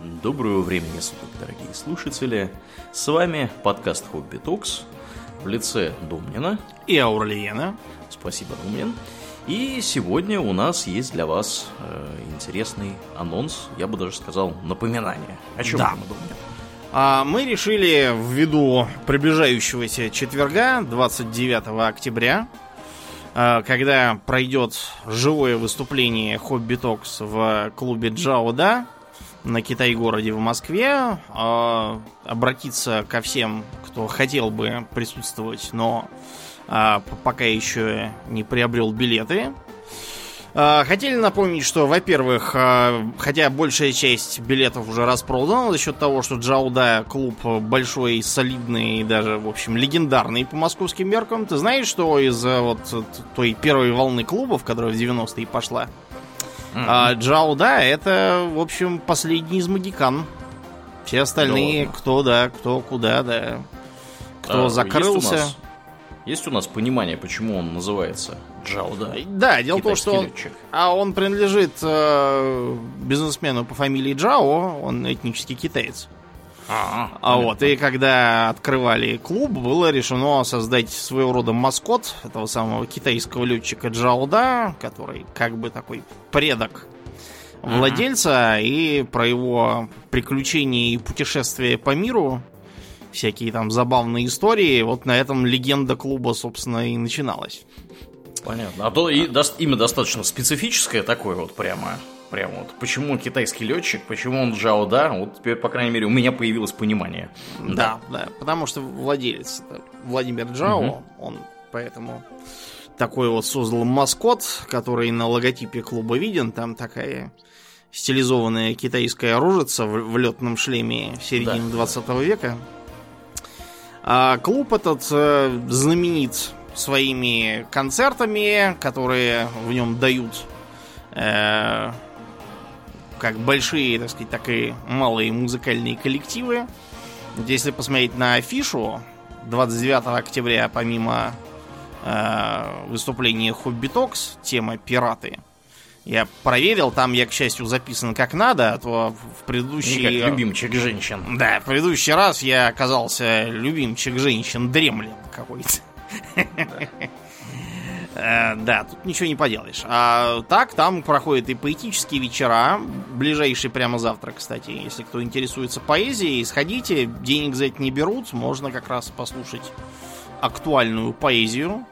Доброго времени суток, дорогие слушатели. С вами подкаст Хобби Токс в лице Домнина. И Аурлиена. Спасибо, Домнин. И сегодня у нас есть для вас э, интересный анонс, я бы даже сказал, напоминание. О чем Да. мы, Домнин? А мы решили ввиду приближающегося четверга, 29 октября, а, когда пройдет живое выступление Хобби Токс в клубе Джауда на Китай-городе в Москве, а, обратиться ко всем, кто хотел бы присутствовать, но п- пока еще не приобрел билеты. А, Хотели напомнить, что, во-первых, хотя большая часть билетов уже распродана за счет того, что Джауда клуб большой, солидный и даже, в общем, легендарный по московским меркам. Ты знаешь, что из а, вот той первой волны клубов, которая в 90-е пошла, а, Джауда это, в общем, последний из магикан. Все остальные, ладно? кто да, кто куда, да. Кто А, есть у закрылся. нас- Есть у нас понимание, почему он называется Джауда? Да, дело в том, что он, а он принадлежит э, бизнесмену по фамилии Джао, он этнический китаец. А, А вот, и когда открывали клуб, было решено создать своего рода маскот этого самого китайского летчика Джауда, который как бы такой предок владельца, и про его приключения и путешествия по миру, всякие там забавные истории, вот на этом легенда клуба, собственно, и начиналась. Понятно. А то и дос- имя достаточно специфическое такое вот прямо. Прямо вот. Почему китайский летчик, почему он Джауда, вот теперь, по крайней мере, у меня появилось понимание. Да, да, потому что владелец это Владимир Джао, он поэтому такой вот создал маскот, который на логотипе клуба виден, там такая стилизованная китайская рожица в, в летном шлеме середины Да. 20 века. А клуб этот э, знаменит своими концертами, которые в нем дают э, как большие, так сказать, так и малые музыкальные коллективы. Если посмотреть на афишу, 29 октября, помимо э, выступления Хобби Токс, тема «Пираты», я проверил, там я, к счастью, записан как надо, а то в предыдущий... Не как любимчик женщин. Да, в предыдущий раз я оказался любимчик женщин дремлин какой-то. Э, Да, тут ничего не поделаешь. А так, там проходят и поэтические вечера. Ближайший прямо завтра, кстати. Если кто интересуется поэзией, сходите. Денег за это не берут. Можно как раз послушать актуальную поэзию.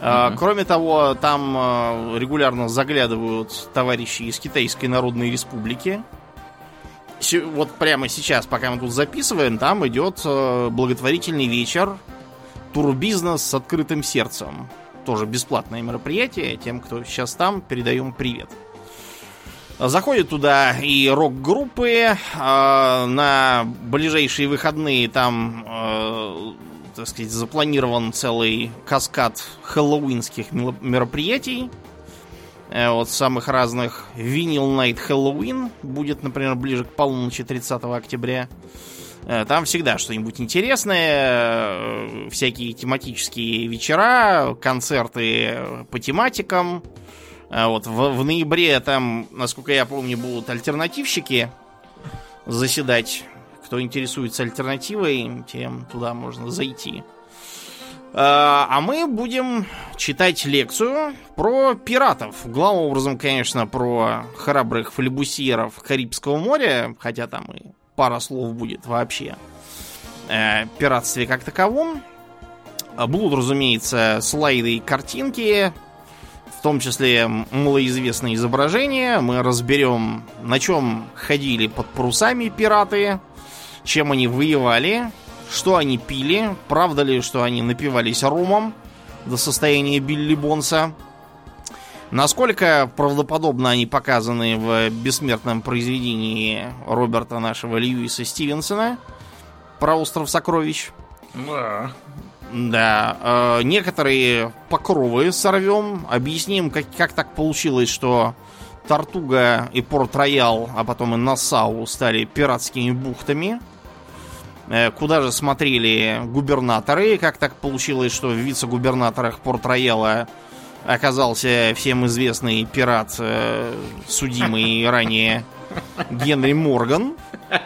Мгм. Кроме того, там э, регулярно заглядывают товарищи из Китайской Народной Республики. Вот прямо сейчас, пока мы тут записываем, там идет благотворительный вечер Турбизнес с открытым сердцем. Тоже бесплатное мероприятие. Тем, кто сейчас там, передаем привет. Заходят туда и рок-группы. э, На ближайшие выходные там, э, так сказать, запланирован целый каскад хэллоуинских мероприятий. Э, Вот самых разных. Винил Найт Хэллоуин будет, например, ближе к полуночи 30 октября. Э, Там всегда что-нибудь интересное, э, всякие тематические вечера, концерты э, по тематикам. Вот в, в ноябре там, насколько я помню, будут альтернативщики заседать. Кто интересуется альтернативой, тем туда можно зайти. А мы будем читать лекцию про пиратов. Главным образом, конечно, про храбрых флебусьеров Карибского моря, хотя там и пара слов будет вообще. Э, пиратстве как таковом. А Будут, разумеется, слайды и картинки, в том числе малоизвестные изображения. Мы разберем, на чем ходили под парусами пираты, чем они воевали, что они пили, правда ли, что они напивались румом до состояния Билли Бонса, насколько правдоподобно они показаны в бессмертном произведении Роберта нашего Льюиса Стивенсона про остров сокровищ. Да. Да, э, некоторые покровы сорвем, объясним, как, как так получилось, что Тартуга и Порт-Роял, а потом и Нассау стали пиратскими бухтами. Э, Куда же смотрели губернаторы, как так получилось, что в вице-губернаторах Порт-Рояла оказался всем известный пират, э, судимый ранее Генри Морган.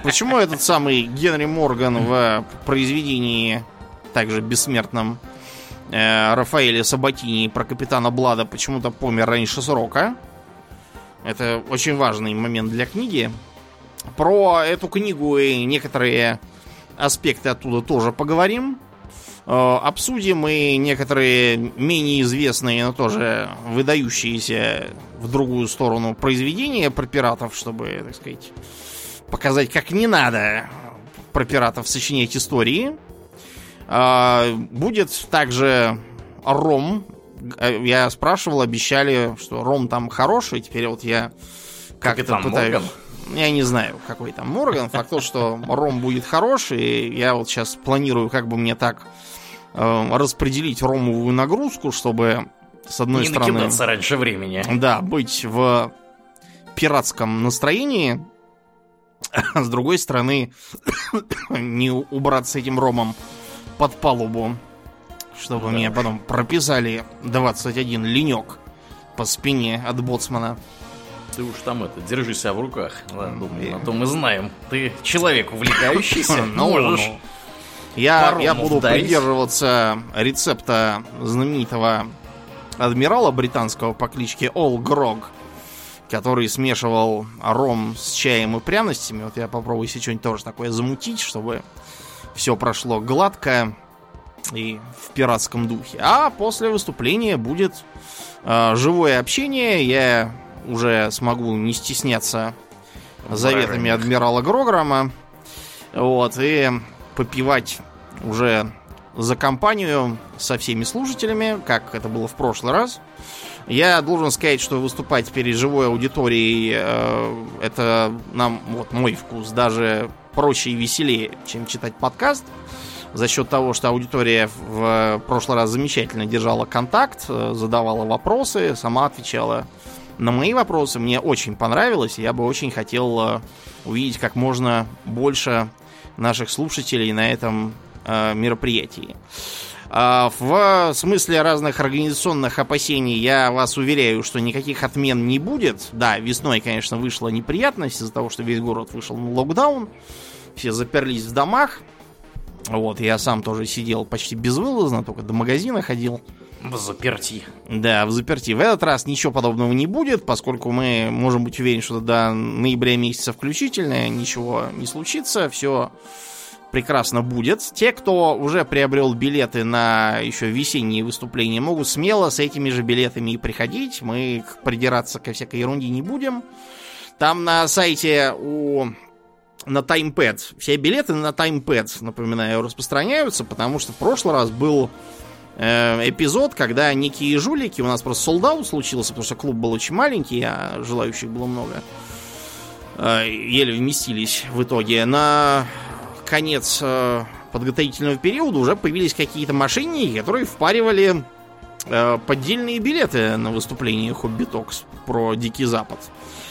Почему этот самый Генри Морган в произведении также бессмертном э, Рафаэля Сабатини про капитана Блада почему-то помер раньше срока? Это очень важный момент для книги. Про эту книгу и некоторые аспекты оттуда тоже поговорим. Э, обсудим и некоторые менее известные, но тоже выдающиеся в другую сторону произведения про пиратов, чтобы, так сказать, показать, как не надо про пиратов сочинять истории. Э, будет также ром. Э, я спрашивал, обещали, что ром там хороший. Теперь вот я как-то пытаюсь... Морган? Я не знаю, какой там Морган. Факт то, что ром будет хороший. Я вот сейчас планирую, как бы мне так э, распределить ромовую нагрузку, чтобы с одной не стороны... Не раньше времени. Да, быть в пиратском настроении, а с другой стороны не убраться этим ромом под палубу, чтобы да. мне потом прописали 21 ленек по спине от боцмана. Ты уж там это, держи себя в руках. Ладно, думаю, а то мы знаем. Ты человек увлекающийся, ну, можешь... Я, я буду вдарить. придерживаться рецепта знаменитого адмирала британского по кличке Ол Грог, который смешивал ром с чаем и пряностями. Вот я попробую себе что-нибудь тоже такое замутить, чтобы все прошло гладко и в пиратском духе. А после выступления будет э, живое общение. Я уже смогу не стесняться заветами адмирала Грограма. Вот, и попивать уже за компанию со всеми слушателями, как это было в прошлый раз. Я должен сказать, что выступать перед живой аудиторией э, это нам, вот мой вкус, даже проще и веселее, чем читать подкаст. За счет того, что аудитория в прошлый раз замечательно держала контакт, э, задавала вопросы, сама отвечала на мои вопросы. Мне очень понравилось. Я бы очень хотел э, увидеть как можно больше наших слушателей на этом э, мероприятии. Э, в смысле разных организационных опасений я вас уверяю, что никаких отмен не будет. Да, весной, конечно, вышла неприятность из-за того, что весь город вышел на локдаун. Все заперлись в домах. Вот, я сам тоже сидел почти безвылазно, только до магазина ходил. В заперти. Да, в заперти. В этот раз ничего подобного не будет, поскольку мы можем быть уверены, что до ноября месяца включительно ничего не случится. Все прекрасно будет. Те, кто уже приобрел билеты на еще весенние выступления, могут смело с этими же билетами и приходить. Мы придираться ко всякой ерунде не будем. Там на сайте у на таймпэд. Все билеты на таймпэд, напоминаю, распространяются, потому что в прошлый раз был эпизод, когда некие жулики, у нас просто солдат случился, потому что клуб был очень маленький, а желающих было много, э, еле вместились в итоге. На конец э, подготовительного периода уже появились какие-то мошенники, которые впаривали э, поддельные билеты на выступление Хобби Токс про Дикий Запад.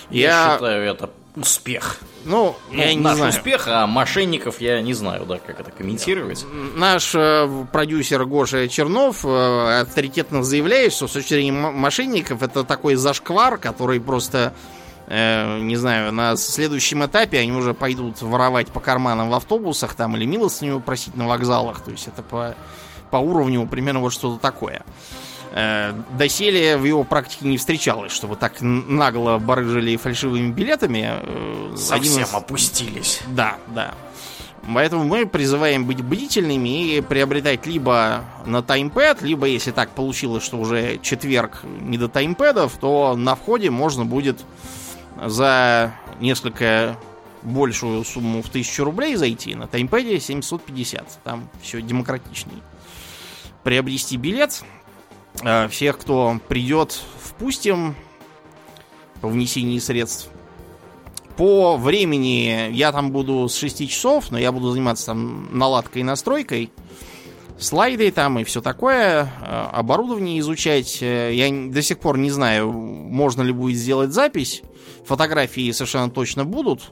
Я, Я считаю это успех. Ну, ну я не наш знаю. успех, а мошенников я не знаю, да, как это комментировать. Наш э, продюсер Гоша Чернов э, авторитетно заявляет, что с точки зрения мошенников это такой зашквар, который просто э, не знаю, на следующем этапе они уже пойдут воровать по карманам в автобусах там или милостыню просить на вокзалах. То есть это по, по уровню примерно вот что-то такое. Э, доселе в его практике не встречалось, чтобы так нагло барыжили фальшивыми билетами. Э, Совсем из... опустились. Да, да. Поэтому мы призываем быть бдительными и приобретать либо на таймпэд, либо если так получилось, что уже четверг не до таймпэдов, то на входе можно будет за несколько большую сумму в 1000 рублей зайти. На таймпэде 750. Там все демократичней. Приобрести билет, Э, всех, кто придет, впустим по внесении средств. По времени я там буду с 6 часов, но я буду заниматься там наладкой и настройкой. Слайды там и все такое, э, оборудование изучать. Э, я до сих пор не знаю, можно ли будет сделать запись. Фотографии совершенно точно будут,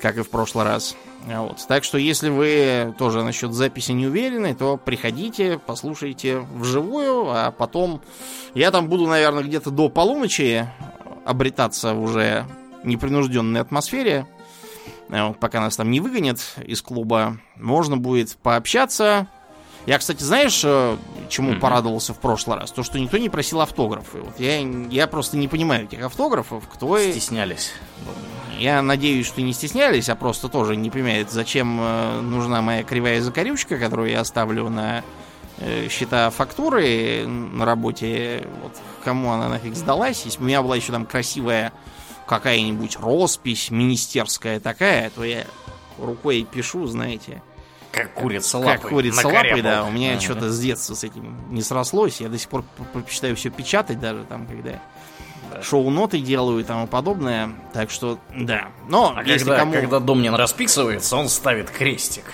как и в прошлый раз. Вот. Так что, если вы тоже насчет записи не уверены, то приходите, послушайте вживую, а потом я там буду, наверное, где-то до полуночи обретаться в уже непринужденной атмосфере. Э, пока нас там не выгонят из клуба, можно будет пообщаться. Я, кстати, знаешь, э, чему mm-hmm. порадовался в прошлый раз? То, что никто не просил автографы. Вот я, я просто не понимаю этих автографов. Кто... Стеснялись. Я надеюсь, что не стеснялись, а просто тоже не понимают, зачем э, нужна моя кривая закорючка, которую я оставлю на счета фактуры на работе. Вот кому она нафиг сдалась. Если бы у меня была еще там красивая какая-нибудь роспись министерская такая, то я рукой пишу, знаете. Как курица лапой. Как курица лапой, да. У меня ага. что-то с детства с этим не срослось. Я до сих пор предпочитаю все печатать даже там, когда да. Шоу-ноты делаю и тому подобное. Так что, да. Но а если когда, кому... когда Домнин расписывается, он ставит крестик.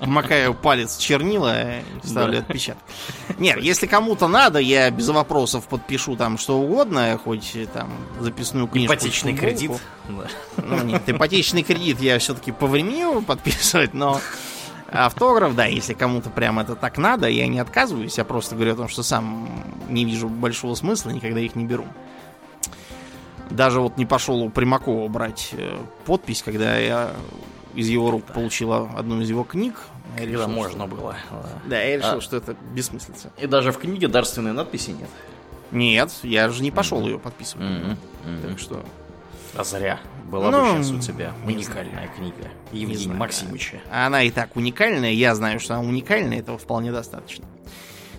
Макаю палец чернила ставлю отпечаток. Нет, если кому-то надо, я без вопросов подпишу там что угодно, хоть там записную книжку. Ипотечный кредит. Ну нет, ипотечный кредит я все-таки повременю подписывать, но автограф, да, если кому-то прям это так надо, я не отказываюсь, я просто говорю о том, что сам не вижу большого смысла, никогда их не беру. Даже вот не пошел у Примакова брать э, подпись, когда я из его рук получила одну из его книг. Я Когда решил, можно что... было. Да, я решил, а... что это бессмыслица. И даже в книге дарственной надписи нет. Нет, я же не пошел mm-hmm. ее подписывать. Mm-hmm. Mm-hmm. Так что. А зря. Была ну, бы сейчас у тебя уникальная книга Евгения Максимовича. Она и так уникальная, я знаю, что она уникальная, этого вполне достаточно.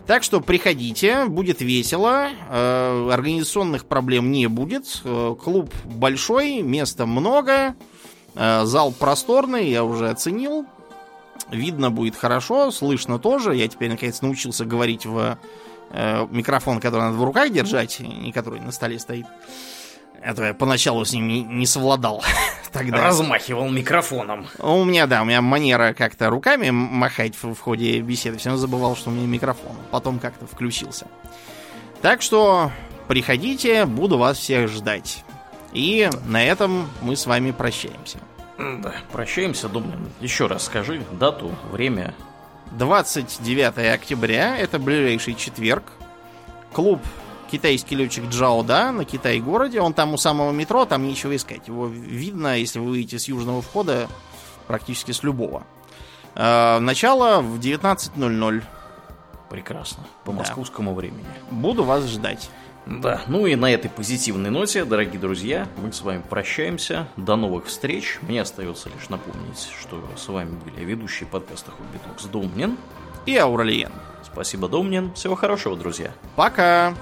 Так что приходите, будет весело, э, организационных проблем не будет, э, клуб большой, места много, Э, зал просторный, я уже оценил. Видно будет хорошо, слышно тоже. Я теперь наконец научился говорить в э, микрофон, который надо в руках держать, не который на столе стоит. Это я поначалу с ним не, не совладал. Тогда. Размахивал микрофоном. У меня, да, у меня манера как-то руками махать в, в ходе беседы. Все забывал, что у меня микрофон. Потом как-то включился. Так что приходите, буду вас всех ждать. И на этом мы с вами прощаемся. Да, прощаемся, думаю. Еще раз скажи дату, время. 29 октября, это ближайший четверг. Клуб китайский летчик Джао Да на Китай-городе. Он там у самого метро, там нечего искать. Его видно, если вы выйдете с южного входа, практически с любого. Э, начало в 19.00. Прекрасно. По московскому да. времени. Буду вас ждать. Да, ну и на этой позитивной ноте, дорогие друзья, мы с вами прощаемся. До новых встреч. Мне остается лишь напомнить, что с вами были ведущие подкаста Хоббитокс Домнин и Ауралиен. Спасибо, Домнин. Всего хорошего, друзья. Пока!